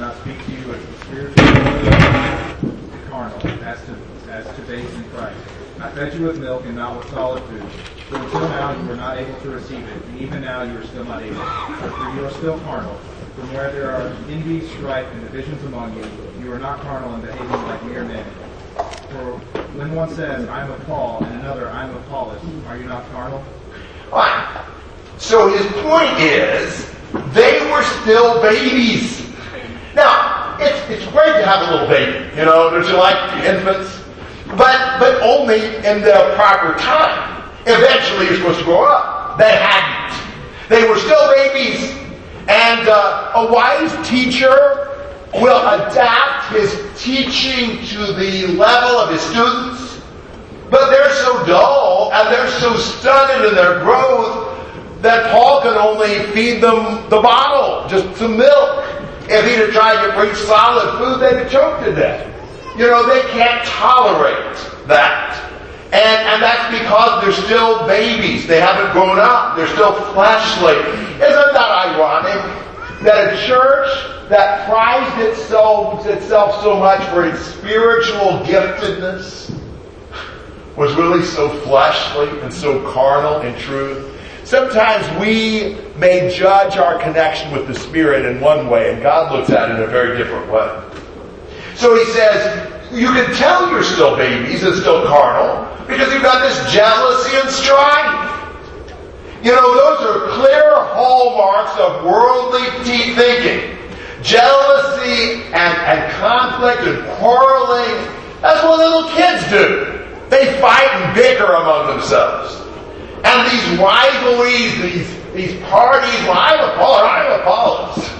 not speak to you as the spiritual carnal, as to, as to babes in Christ. I fed you with milk and not with solid food. For until now you were not able to receive it, and even now you are still not able. For you are still carnal. From where there are envy, strife, and divisions among you, you are not carnal and behaving like mere men. For when one says, I am of Paul, and another, I am of Apollos, are you not carnal? So his point is, they were still babies. It's great to have a little baby, you know, don't you like infants? But, but only in the proper time. Eventually you're supposed to grow up. They hadn't. They were still babies. And uh, a wise teacher will adapt his teaching to the level of his students. But they're so dull and they're so stunted in their growth that Paul can only feed them the bottle, just some milk. If he'd have tried to preach solid food, they'd have choked to death. You know, they can't tolerate that. And, and that's because they're still babies. They haven't grown up. They're still fleshly. Isn't that ironic? That a church that prized itself, itself so much for its spiritual giftedness was really so fleshly and so carnal in truth. Sometimes we may judge our connection with the Spirit in one way, and God looks at it in a very different way. So he says, you can tell you're still babies and still carnal because you've got this jealousy and strife. You know, those are clear hallmarks of worldly thinking. Jealousy and, and conflict and quarreling. That's what little kids do. They fight and bicker among themselves. And these rivalries, these, these parties, well, I'm I'm Apollos.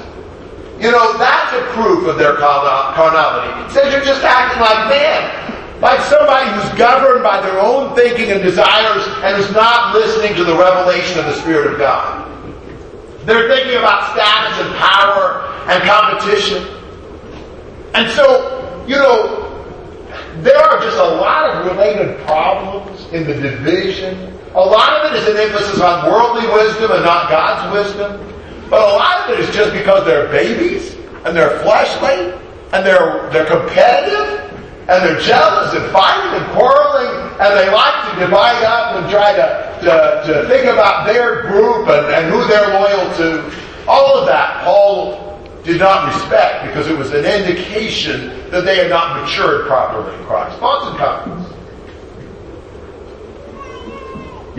You know, that's a proof of their carnality. It says you're just acting like men. Like somebody who's governed by their own thinking and desires and is not listening to the revelation of the Spirit of God. They're thinking about status and power and competition. And so, you know, there are just a lot of related problems in the division. A lot of it is an emphasis on worldly wisdom and not God's wisdom. But a lot of it is just because they're babies and they're fleshly and they're, they're competitive and they're jealous and fighting and quarreling and they like to divide up and try to, to, to think about their group and, and who they're loyal to. All of that Paul did not respect because it was an indication that they had not matured properly in Christ. Thoughts and comments?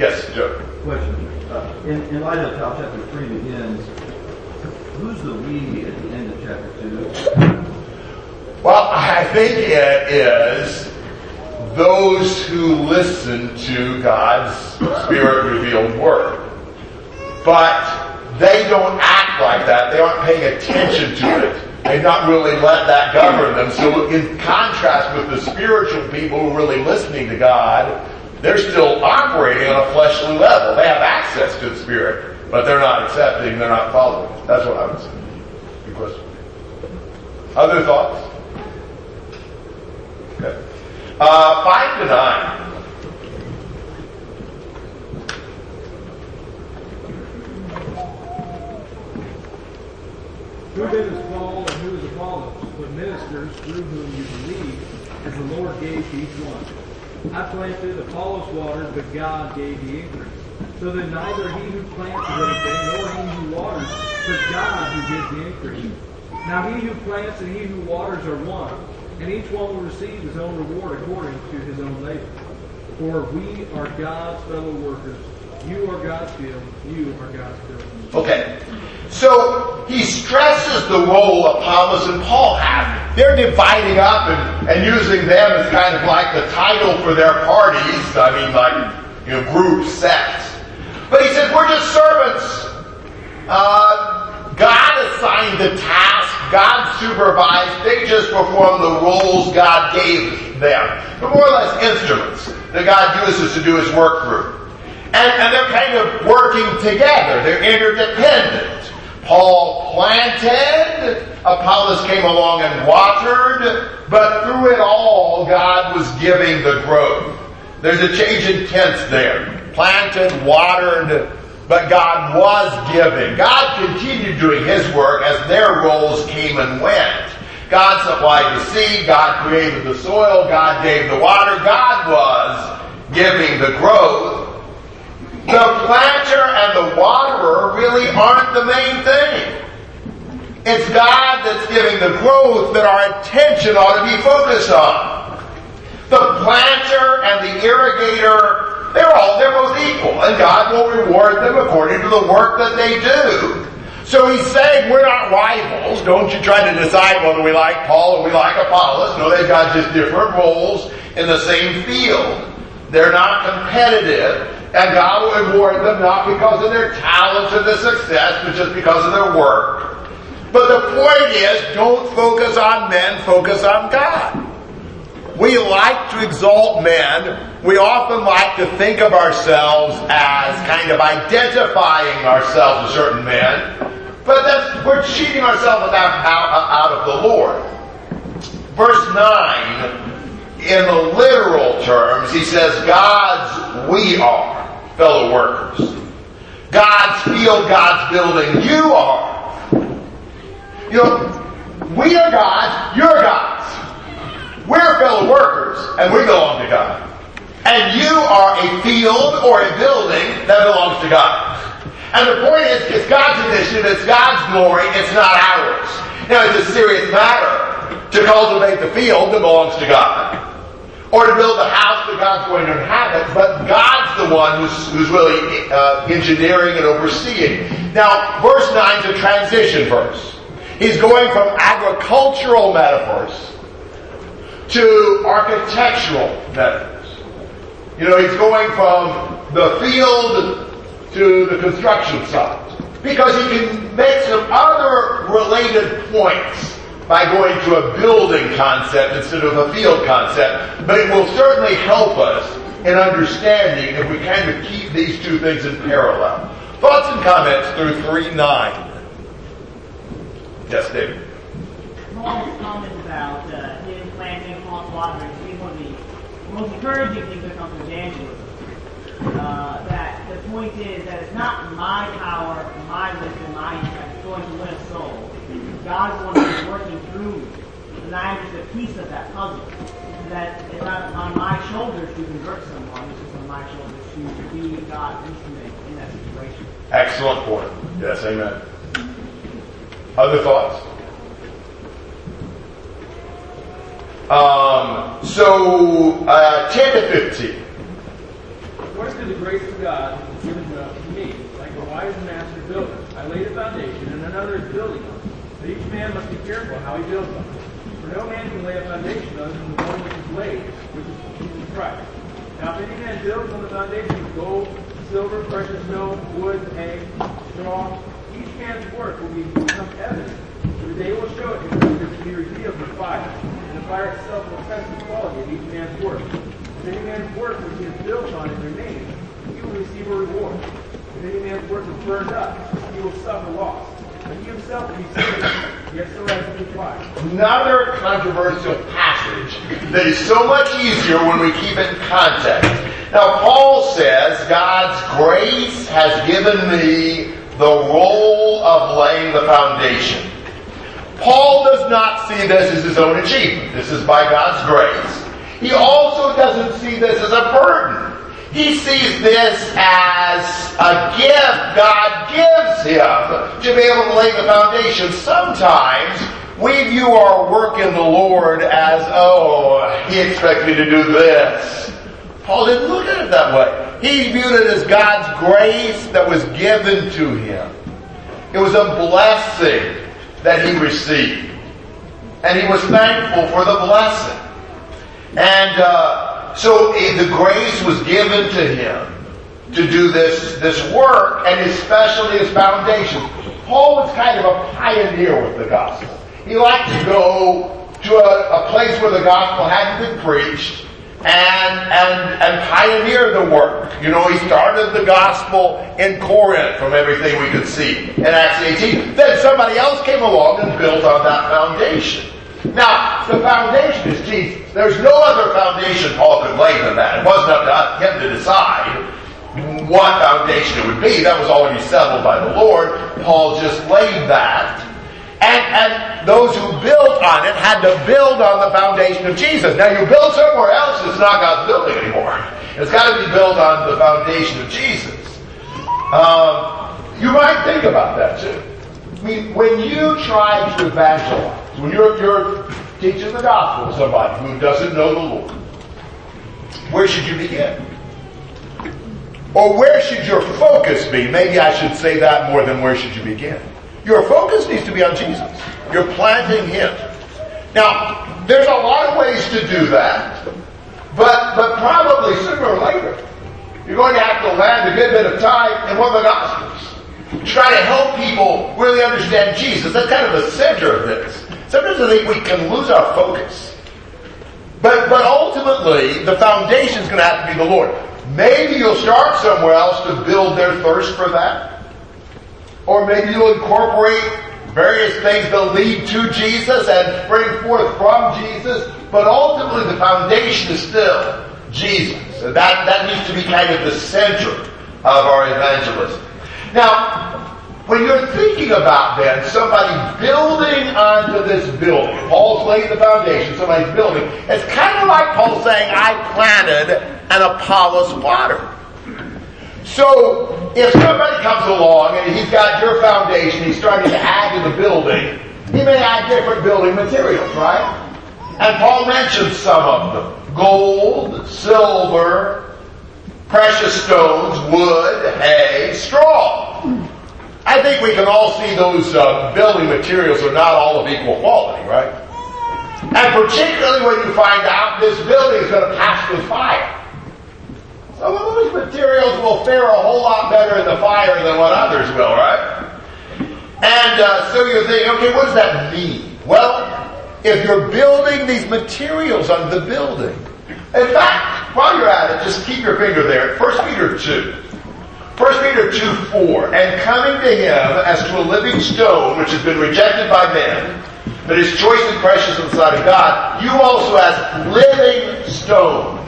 Yes, Joe. Question. Uh, in, in light of how chapter 3 begins, who's the we at the end of chapter 2? Well, I think it is those who listen to God's Spirit revealed Word. But they don't act like that. They aren't paying attention to it. They've not really let that govern them. So in contrast with the spiritual people who are really listening to God, they're still operating on a fleshly level. They have access to the Spirit, but they're not accepting, they're not following. That's what I would say. Good question. Other thoughts? Okay. Uh, five to nine. Who then is Paul and who is Apollos? But ministers through whom you believe, as the Lord gave to each one. I planted, Apollos watered, but God gave the increase. So that neither he who plants is anything, nor he who waters, but God who gives the increase. Now he who plants and he who waters are one, and each one will receive his own reward according to his own labor. For we are God's fellow workers. You are God's field. You are God's field. Okay. So he stresses the role that Apollos and Paul have. They're dividing up and, and using them as kind of like the title for their parties. I mean, like, you know, group sects. But he says, we're just servants. Uh, God assigned the task. God supervised. They just perform the roles God gave them. They're more or less instruments that God uses to do his work through. And, and they're kind of working together. They're interdependent. Paul planted, Apollos came along and watered, but through it all, God was giving the growth. There's a change in tense there. Planted, watered, but God was giving. God continued doing His work as their roles came and went. God supplied the seed, God created the soil, God gave the water, God was giving the growth. The planter and the waterer really aren't the main thing. It's God that's giving the growth that our attention ought to be focused on. The planter and the irrigator, they're all, they're both equal, and God will reward them according to the work that they do. So he's saying we're not rivals. Don't you try to decide whether we like Paul or we like Apollos. No, they've got just different roles in the same field. They're not competitive, and God will reward them not because of their talents or their success, but just because of their work. But the point is, don't focus on men, focus on God. We like to exalt men. We often like to think of ourselves as kind of identifying ourselves with certain men. But that's, we're cheating ourselves out, out, out of the Lord. Verse 9, in the literal terms, he says, God's we are fellow workers. God's field, God's building, you are. You know, we are God's, you're God's. We're fellow workers, and we belong to God. And you are a field or a building that belongs to God. And the point is, it's God's initiative, it's God's glory, it's not ours. Now, it's a serious matter to cultivate the field that belongs to God. Or to build the house that God's going to inhabit, but God's the one who's, who's really uh, engineering and overseeing. Now, verse 9 is a transition verse. He's going from agricultural metaphors to architectural metaphors. You know, he's going from the field to the construction site because he can make some other related points by going to a building concept instead of a field concept, but it will certainly help us in understanding if we kind of keep these two things in parallel. Thoughts and comments through 3 9. Yes, David. Paul's comment about uh, him planting Paul's watering is one of the most encouraging things that comes from evangelism. Uh, that the point is that it's not my power, my wisdom, my intellect going to win a soul. God's one who's working through me. And I'm just a piece of that puzzle. That it's not on my shoulders to convert someone, it's just on my shoulders to be God's instrument in that situation. Excellent point. Yes, amen. Other thoughts? Um, so, uh, 10 to 15. According to the grace of God given to me, like a wise master builder, I laid a foundation and another is building on it. But each man must be careful how he builds it. For no man can lay a foundation other than the one which is laid, which is Jesus Christ. Now if any man builds on the foundation of gold, silver, precious stone, wood, hay, straw, each man's work will become evident. For the day will show it to be revealed in fire, and the fire itself will test the quality of each man's work. If any man's work which he has built on it remains, he will receive a reward. If any man's work is burned up, he will suffer loss. But he himself will be saved, Another controversial passage that is so much easier when we keep it in context. Now, Paul says, God's grace has given me the role of laying the foundation. Paul does not see this as his own achievement. This is by God's grace. He also doesn't see this as a burden. He sees this as a gift God gives him to be able to lay the foundation. Sometimes we view our work in the Lord as, oh, he expects me to do this. Paul didn't look at it that way. He viewed it as God's grace that was given to him. It was a blessing that he received. And he was thankful for the blessing. And uh, so eh, the grace was given to him to do this, this work, and especially his foundation. Paul was kind of a pioneer with the gospel. He liked to go to a, a place where the gospel hadn't been preached and, and, and pioneer the work. You know, he started the gospel in Corinth from everything we could see in Acts 18. Then somebody else came along and built on that foundation. Now, the foundation is Jesus. There's no other foundation Paul could lay than that. It wasn't up to him to decide. what foundation it would be. That was already settled by the Lord. Paul just laid that. And, and those who built on it had to build on the foundation of Jesus. Now you build somewhere else, it's not God's building anymore. It's got to be built on the foundation of Jesus. Um, you might think about that too. I mean, when you try to evangelize, when you're, you're teaching the gospel to somebody who doesn't know the Lord, where should you begin? Or where should your focus be? Maybe I should say that more than where should you begin. Your focus needs to be on Jesus. You're planting Him. Now, there's a lot of ways to do that, but, but probably sooner or later, you're going to have to land a good bit of time in one of the Gospels. Try to help people really understand Jesus. That's kind of the center of this. Sometimes I think we can lose our focus. But, but ultimately, the foundation is going to have to be the Lord. Maybe you'll start somewhere else to build their thirst for that. Or maybe you'll incorporate various things that lead to Jesus and bring forth from Jesus. But ultimately, the foundation is still Jesus. And that, that needs to be kind of the center of our evangelism. Now, when you're thinking about then somebody building onto this building, Paul's laying the foundation, somebody's building, it's kind of like Paul saying, I planted and Apollos watered. So, if somebody comes along and he's got your foundation, he's starting to add to the building, he may add different building materials, right? And Paul mentions some of them. Gold, silver, precious stones, wood, hay, straw. I think we can all see those uh, building materials are not all of equal quality, right? And particularly when you find out this building is going to pass through fire. Some of those materials will fare a whole lot better in the fire than what others will, right? And uh, so you're thinking, okay, what does that mean? Well, if you're building these materials on the building, in fact, while you're at it, just keep your finger there. First Peter 2. 1 Peter 2 4. And coming to him as to a living stone, which has been rejected by men, but is choice and precious in the sight of God, you also as living stones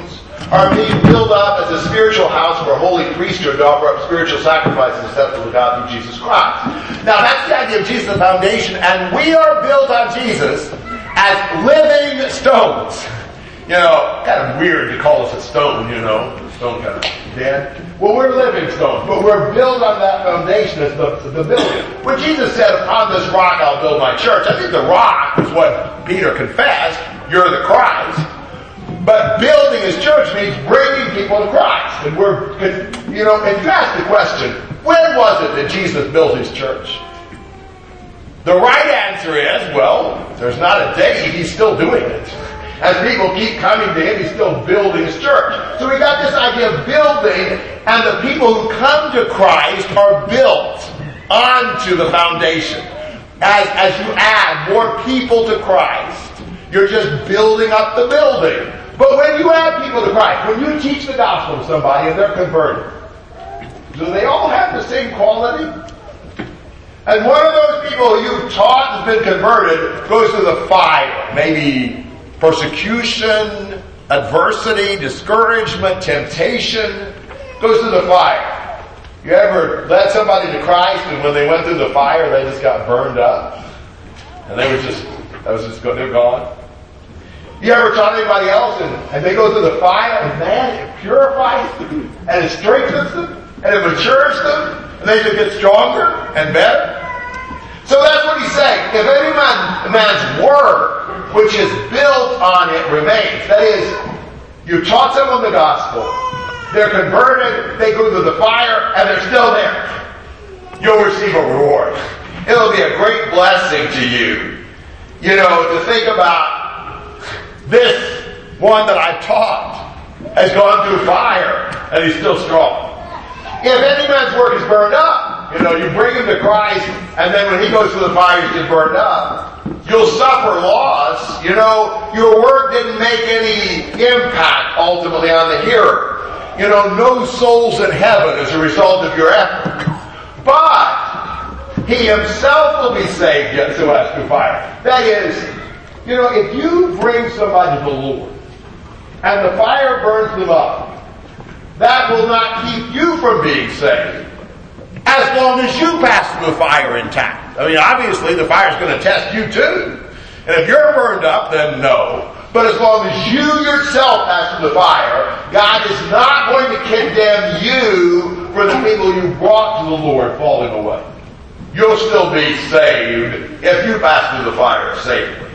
are being built up as a spiritual house for a holy priesthood to offer up spiritual sacrifices acceptable to God through Jesus Christ. Now that's the idea of Jesus, the foundation, and we are built on Jesus as living stones. You know, kind of weird to call us a stone, you know. Stone kind of dead. Well, we're living stones, but we're built on that foundation as the, the building. When Jesus said, upon this rock I'll build my church, I think the rock is what Peter confessed. You're the Christ. But building his church means bringing people to Christ. And we're, you know, if you ask the question, when was it that Jesus built his church? The right answer is, well, there's not a day he's still doing it. As people keep coming to him, he's still building his church. So we got this idea of building, and the people who come to Christ are built onto the foundation. As, as you add more people to Christ, you're just building up the building. But when you add people to Christ, when you teach the gospel to somebody and they're converted, do they all have the same quality? And one of those people you've taught has been converted goes to the fire. Maybe persecution, adversity, discouragement, temptation, goes through the fire. You ever led somebody to Christ and when they went through the fire they just got burned up? And they were just, that was just, they're gone. You ever taught anybody else and, and they go through the fire and man, it purifies them and it strengthens them and it matures them and they just get stronger and better? So that's what he's saying. If any man, man's word, which is built on it, remains, that is, you taught someone the gospel, they're converted, they go through the fire, and they're still there, you'll receive a reward. It'll be a great blessing to you, you know, to think about this one that I taught has gone through fire and he's still strong. If any man's work is burned up, you know, you bring him to Christ and then when he goes through the fire, he's just burned up. You'll suffer loss. You know, your work didn't make any impact ultimately on the hearer. You know, no souls in heaven as a result of your effort. But he himself will be saved yet so as to fire. That is, you know, if you bring somebody to the Lord and the fire burns them up, that will not keep you from being saved. As long as you pass through the fire intact. I mean, obviously the fire is going to test you too. And if you're burned up, then no. But as long as you yourself pass through the fire, God is not going to condemn you for the people you brought to the Lord falling away. You'll still be saved if you pass through the fire safely.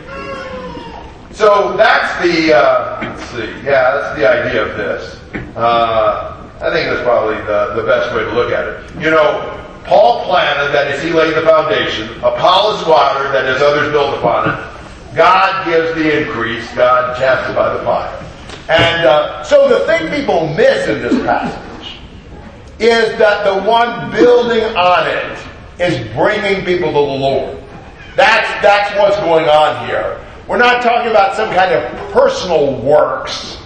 So that's the, uh, let's see, yeah, that's the idea of this. Uh, I think that's probably the, the best way to look at it. You know, Paul planted, that is, he laid the foundation. Apollos watered, that is, others built upon it. God gives the increase. God casts by the fire. And uh, so the thing people miss in this passage is that the one building on it is bringing people to the Lord. That's, that's what's going on here. We're not talking about some kind of personal works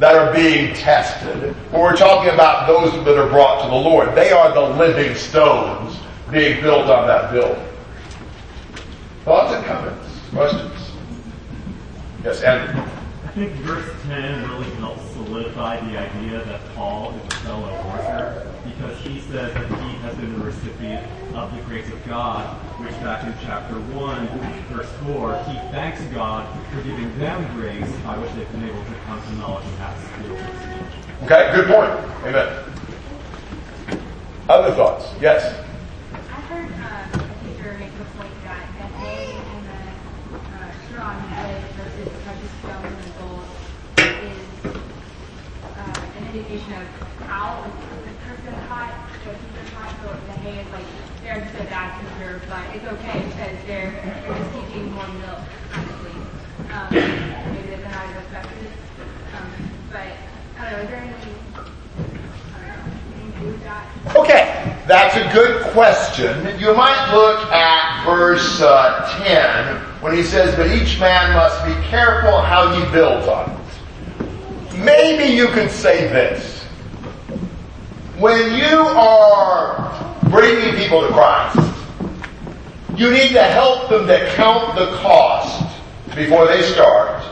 that are being tested, but we're talking about those that are brought to the Lord. They are the living stones being built on that building. Thoughts and comments? Questions? Yes, Andrew. I think verse 10 really helps solidify the idea that Paul is a fellow worker because he says that he has been the recipient of the grace of God, which back in chapter 1, verse 4, he thanks God for giving them grace by which they've been able to come to knowledge and have skills in speech. Okay, good point. Amen. Other thoughts? Yes. I heard uh, teacher, but it's okay because they're, just more milk, honestly. Um, maybe. Um, but I don't know. Is there that? Okay, that's a good question. You might look at verse uh, 10 when he says, But each man must be careful how he builds on it. Maybe you could say this. When you are bringing people to Christ, you need to help them to count the cost before they start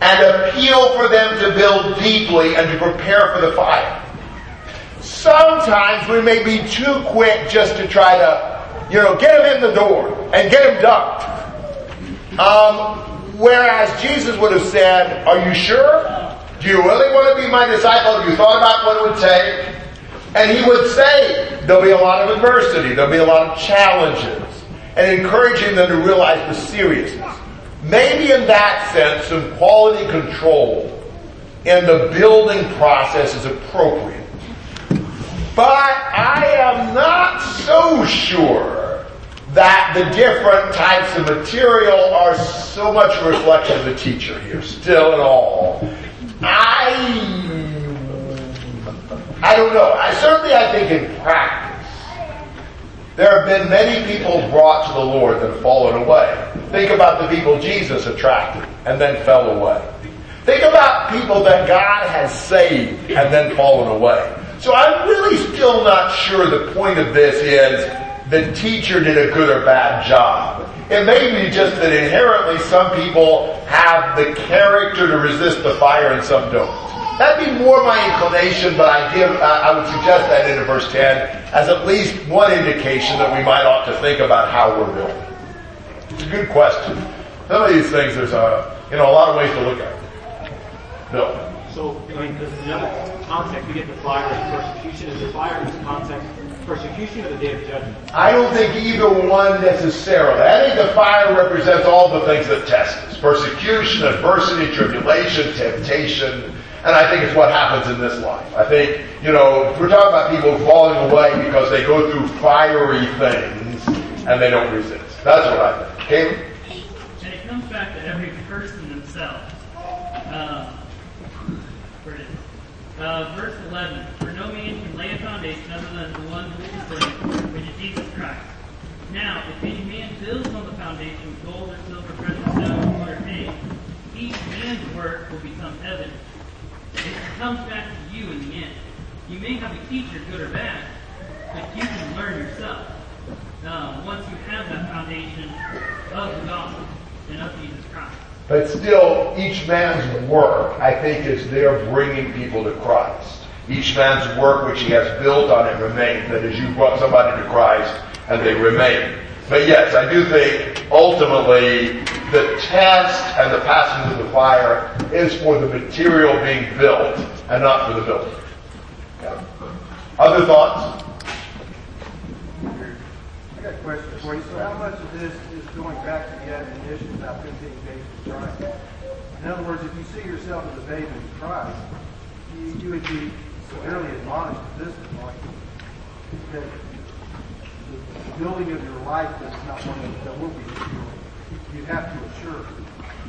and appeal for them to build deeply and to prepare for the fire. Sometimes we may be too quick just to try to, you know, get them in the door and get them ducked. Um, whereas Jesus would have said, Are you sure? Do you really want to be my disciple? Have you thought about what it would take? And he would say, There'll be a lot of adversity, there'll be a lot of challenges, and encouraging them to realize the seriousness. Maybe in that sense, some quality control in the building process is appropriate. But I am not so sure that the different types of material are so much a reflection of the teacher here, still at all. I I don't know. I certainly I think in practice there have been many people brought to the Lord that have fallen away. Think about the people Jesus attracted and then fell away. Think about people that God has saved and then fallen away. So I'm really still not sure the point of this is the teacher did a good or bad job. It may be just that inherently some people have the character to resist the fire and some don't. That'd be more my inclination, but I give, uh, I would suggest that into verse 10 as at least one indication that we might ought to think about how we're building. It's a good question. Some of these things, there's a, you know, a lot of ways to look at it. Bill. So, I mean, there's another context. We get the fire as persecution. Is the fire in this context persecution or the day of judgment? I don't think either one necessarily. I think the fire represents all the things that test us. Persecution, adversity, tribulation, temptation, and I think it's what happens in this life. I think, you know, if we're talking about people falling away because they go through fiery things and they don't resist. That's what I think. Caleb? And it comes back to every person themselves. Uh, where it is. Uh, verse 11. No man can lay a foundation other than the one laid, which is Jesus Christ. Now, if any man builds on the foundation with gold or silver, precious stones, or hay, each man's work will become evident. It comes back to you in the end. You may have a teacher, good or bad, but you can learn yourself. Uh, once you have that foundation of the gospel and of Jesus Christ. But still, each man's work, I think, is there bringing people to Christ. Each man's work which he has built on it remains. That is, you brought somebody to Christ and they remain. But yes, I do think ultimately the test and the passing through the fire is for the material being built and not for the building. Yeah. Other thoughts? I got a question for you. So how much of this is going back to the admonition about them being babes in Christ? In other words, if you see yourself as a babe in Christ, you, you would be severely admonished at this point that the building of your life is not one that will be secure. You have to assure.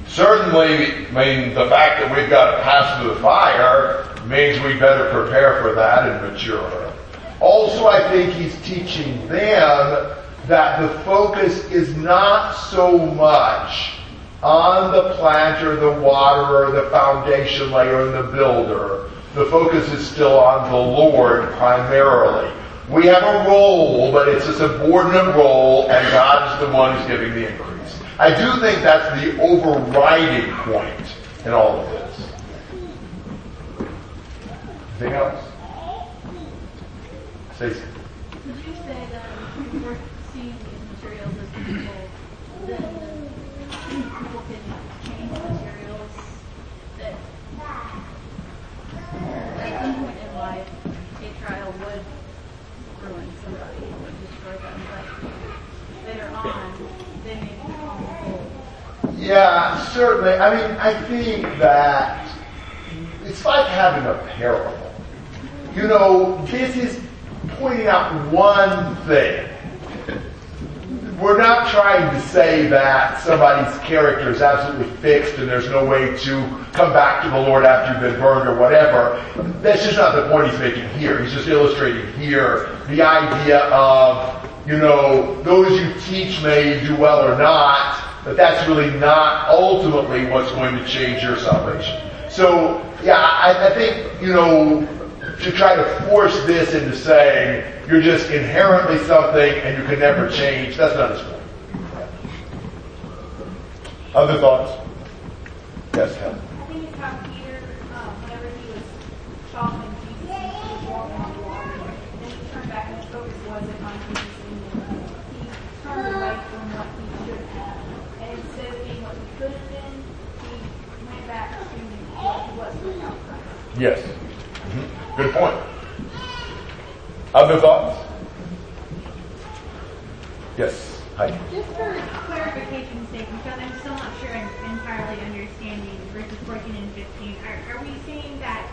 Certainly, I mean, the fact that we've got to pass through the fire means we better prepare for that and mature. Also, I think he's teaching them that the focus is not so much on the planter, the waterer, the foundation layer, and the builder. The focus is still on the Lord primarily. We have a role, but it's a subordinate role, and God is the one who's giving the increase. I do think that's the overriding point in all of this. Anything else? Stacey. Would you say that if we're seeing these materials as people, then people can change materials that at some point in life a trial would ruin somebody, would destroy them, but later on they may. Yeah, certainly. I mean, I think that it's like having a parable. You know, this is pointing out one thing. We're not trying to say that somebody's character is absolutely fixed and there's no way to come back to the Lord after you've been burned or whatever. That's just not the point he's making here. He's just illustrating here the idea of, you know, those you teach may do well or not, but that's really not ultimately what's going to change your salvation. So, yeah, I, I think, you know, to try to force this into saying you're just inherently something and you can never change, that's not his point. Other thoughts? Yes, Helen. I think it's how Peter, um, whenever he was following Jesus, he was walking on the water. Then he turned back and his focus wasn't on Jesus anymore. He turned away from what he should have. And instead of being what he could have been, he went back to what he was without Christ. Yes. Good point. Other thoughts? Yes. Hi. Just for clarification's sake, because I'm still not sure I'm entirely understanding verses 14 and 15, are, are we saying that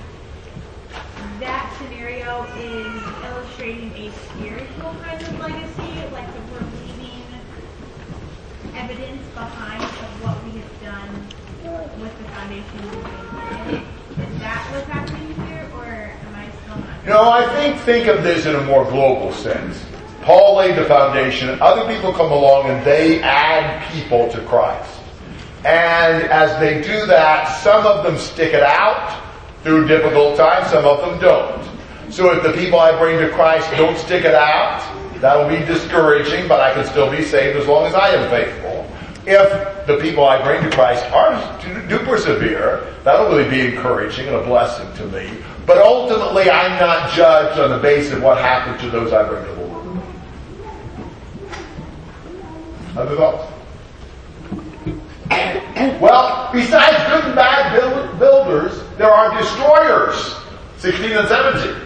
that scenario is illustrating a spiritual kind of legacy, like that we're leaving evidence behind of what we have done with the foundation? Is that what's happening here, Not? No, I think think of this in a more global sense. Paul laid the foundation, other people come along and they add people to Christ. And as they do that, some of them stick it out through difficult times, some of them don't. So if the people I bring to Christ don't stick it out, that'll be discouraging, but I can still be saved as long as I am faithful. If the people I bring to Christ are do persevere, that'll really be encouraging and a blessing to me. But ultimately, I'm not judged on the basis of what happened to those I bring to the Lord. Other thoughts? Well, besides good and bad build- builders, there are destroyers. 16 and 17.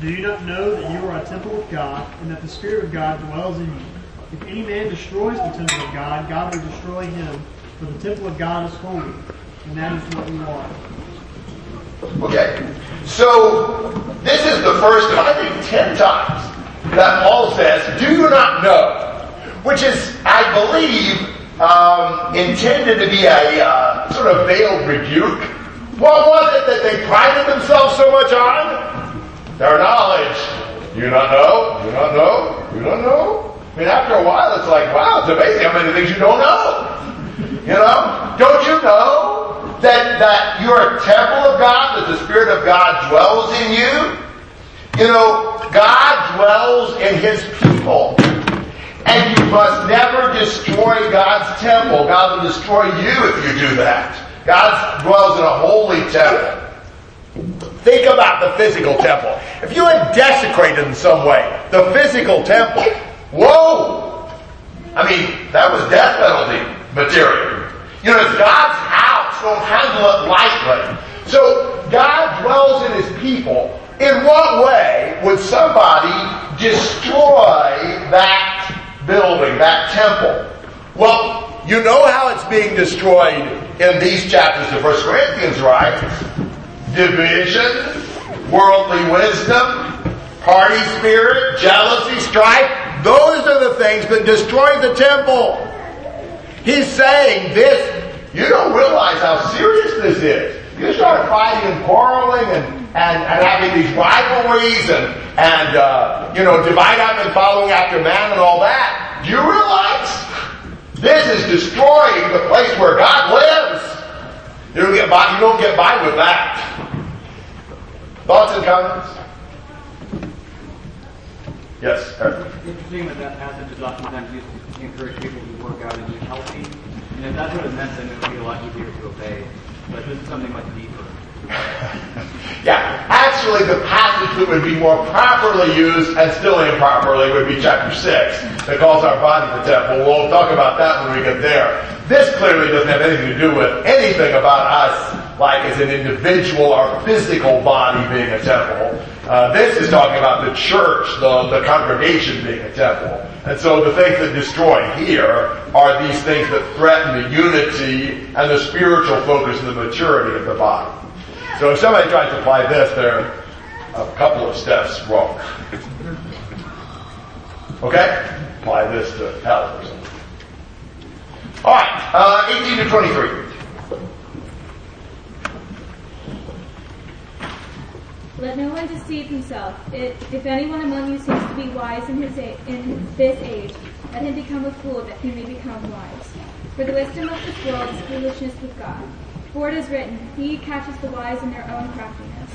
Do you not know that you are a temple of God, and that the Spirit of God dwells in you? If any man destroys the temple of God, God will destroy him, for the temple of God is holy, and that is what we are. Okay. So, this is the first I think 10 times, that Paul says, do you not know? Which is, I believe, um, intended to be a uh, sort of veiled rebuke. What was it that they prided themselves so much on? Their knowledge. Do you not know? Do you not know? You don't know? I mean, after a while, it's like, wow, it's amazing how many things you don't know. You know? Don't you know that, that you're a temple of God, that the Spirit of God dwells in you? You know, God dwells in His people. And you must never destroy God's temple. God will destroy you if you do that. God dwells in a holy temple. Think about the physical temple. If you had desecrated in some way the physical temple, whoa! I mean, that was death penalty material. You know, it's God's house. Don't handle it lightly. So God dwells in his people. In what way would somebody destroy that building, that temple? Well, you know how it's being destroyed in these chapters of 1 Corinthians, right? Division, worldly wisdom, party spirit, jealousy, strife. Those are the things that destroy the temple. He's saying this, you don't realize how serious this is. You start fighting and quarreling and, and, and having these rivalries and, and uh, you know, divide up and following after man and all that. Do you realize this is destroying the place where God lives? You don't get by, you don't get by with that. Thoughts and comments? Yes, Eric. Interesting that that passage is oftentimes used to encourage people to work out and be healthy. And if that's what it meant, then it would be a lot easier to obey. But this is something much deeper. yeah, actually, the passage that would be more properly used and still improperly would be chapter 6 that calls our body the temple. We'll talk about that when we get there. This clearly doesn't have anything to do with anything about us, like as an individual, our physical body being a temple. Uh, this is talking about the church, the, the congregation being a temple. And so the things that destroy here are these things that threaten the unity and the spiritual focus and the maturity of the body. So if somebody tries to apply this, they're a couple of steps wrong. Okay? Apply this to health or something. Alright, uh, 18 to 23. Let no one deceive himself. If, if anyone among you seems to be wise in, his a, in this age, let him become a fool that he may become wise. For the wisdom of this world is foolishness with God. For it is written, He catches the wise in their own craftiness.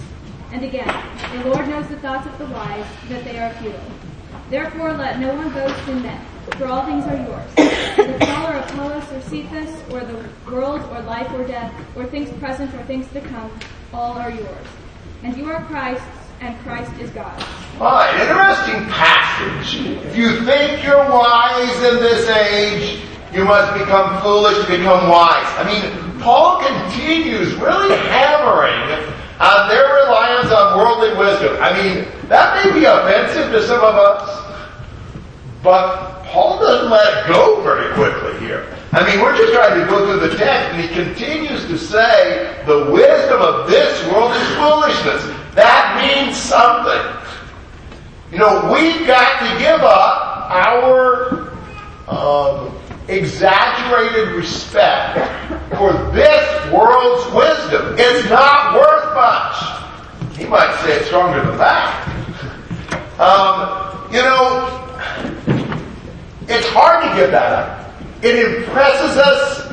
And again, the Lord knows the thoughts of the wise, that they are futile. Therefore let no one boast in men, for all things are yours. The Paul or Apollos or Cephas, or the world or life or death, or things present or things to come, all are yours. And you are Christ's, and Christ is God's. Alright, interesting passage. If you think you're wise in this age, you must become foolish to become wise. I mean, Paul continues really hammering on their reliance on worldly wisdom. I mean, that may be offensive to some of us, but Paul doesn't let it go very quickly here. I mean, we're just trying to go through the text, and he continues to say the wisdom of this world is foolishness. That means something. You know, we've got to give up our um, exaggerated respect for this world's wisdom. It's not worth much. He might say it stronger than that. Um, you know, it's hard to give that up. It impresses us,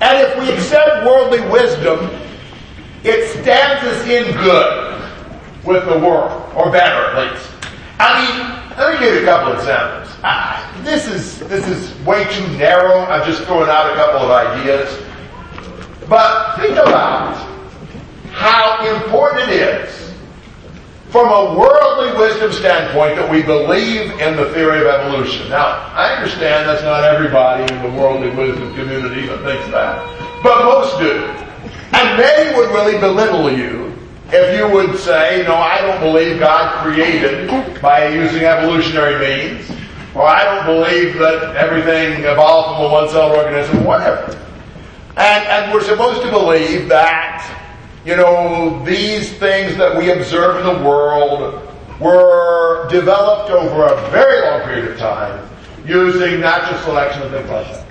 and if we accept worldly wisdom, it stands us in good with the world, or better at least. I mean, let me give you a couple examples. This is this is way too narrow. I'm just throwing out a couple of ideas. But think about how important it is from a worldly wisdom standpoint that we believe in the theory of evolution. Now, I understand that's not everybody in the worldly wisdom community that thinks that, but most do. And many would really belittle you if you would say, no, I don't believe God created by using evolutionary means, or I don't believe that everything evolved from a one-celled organism, whatever. And, and we're supposed to believe that, you know, these things that we observe in the world were developed over a very long period of time using natural selection and things like that.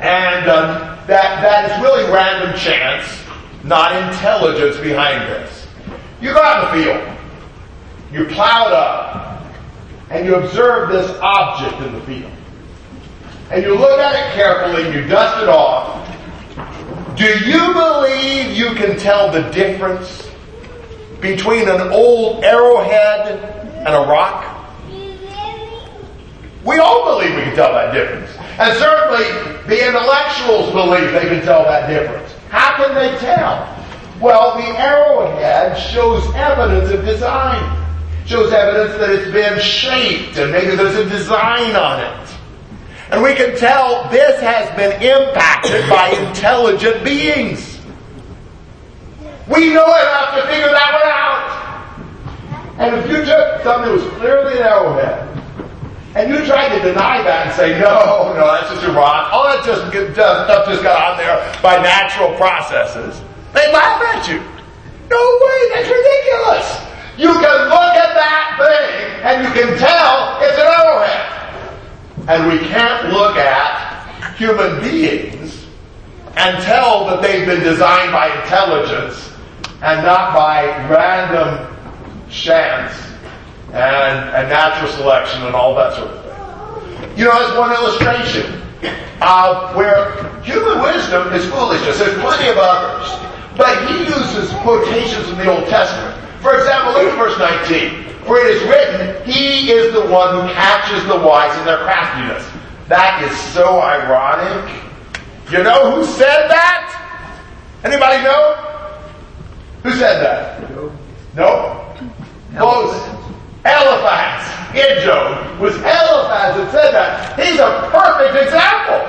And um, that, that is really random chance not intelligence behind this. You go out in the field, you plow it up, and you observe this object in the field. And you look at it carefully, you dust it off. Do you believe you can tell the difference between an old arrowhead and a rock? We all believe we can tell that difference. And certainly the intellectuals believe they can tell that difference. How can they tell? Well, the arrowhead shows evidence of design. Shows evidence that it's been shaped and maybe there's a design on it. And we can tell this has been impacted by intelligent beings. We know enough to figure that one out. And if you took something that was clearly an arrowhead and you tried to deny that and say, no, no, that's just a rock. All that just stuff just got on there by natural processes. They laugh at you. No way, that's ridiculous. You can look at that thing and you can tell it's an arrowhead. And we can't look at human beings and tell that they've been designed by intelligence and not by random chance and, and natural selection and all that sort of thing. You know, as one illustration of where human wisdom is foolishness. There's plenty of others. But he uses quotations from the Old Testament. For example, look at verse 19. For it is written, He is the one who catches the wise in their craftiness. That is so ironic. You know who said that? Anybody know? Who said that? No? Close. Eliphaz in Job was Eliphaz that said that. He's a perfect example.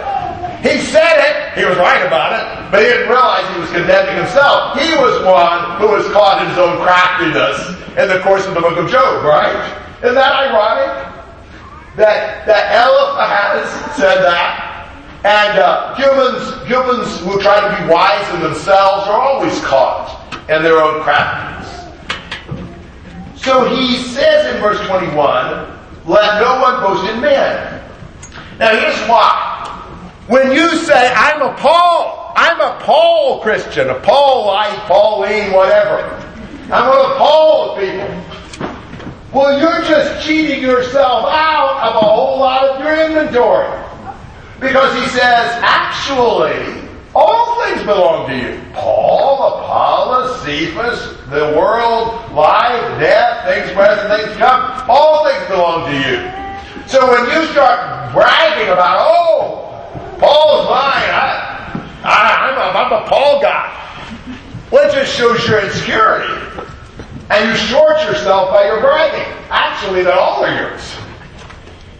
He said it, he was right about it, but he didn't realize he was condemning himself. He was one who was caught in his own craftiness in the course of the book of Job, right? Isn't that ironic? That, that Eliphaz said that. And uh, humans, humans who try to be wise in themselves are always caught in their own craftiness. So he says in verse 21, let no one boast in men. Now here's why. When you say, I'm a Paul, I'm a Paul Christian, a Paul like, Pauline, whatever. I'm one of Paul's people. Well, you're just cheating yourself out of a whole lot of your inventory. Because he says, actually, all things belong to you. Paul, Apollos, Cephas, the world, life, death, things present, things come. All things belong to you. So when you start bragging about, oh, Paul's mine. I, I, am a, I'm a Paul guy. Well, it just shows your insecurity. And you short yourself by your bragging. Actually, that all are yours.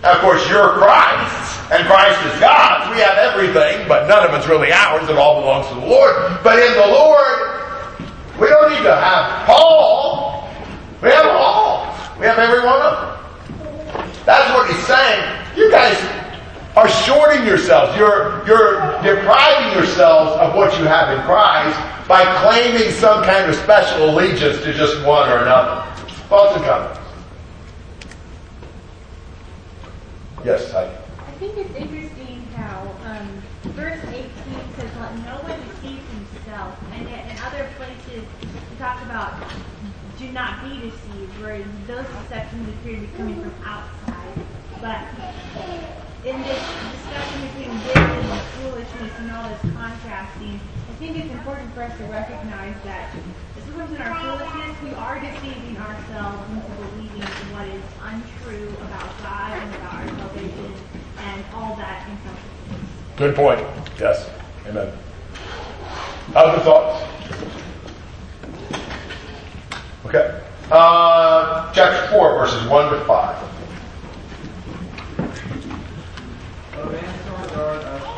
Of course, you're Christ, and Christ is God's. We have everything, but none of it's really ours. It all belongs to the Lord. But in the Lord, we don't need to have Paul. We have all. We have every one of them. That's what he's saying. You guys are shorting yourselves. You're, you're depriving yourselves of what you have in Christ by claiming some kind of special allegiance to just one or another. Thoughts and comments? Yes, I. I think it's interesting how um, verse 18 says, "Let no one deceive himself," and yet in other places we talk about "do not be deceived," where those deceptions appear to be coming from outside. But in this discussion between wisdom and foolishness and all this contrasting, I think it's important for us to recognize that sometimes in our foolishness we are deceiving ourselves into believing what is untrue about God and about our salvation and all that. Good point. Yes. Amen. Other thoughts? Okay. Uh, chapter 4, verses 1 to 5. start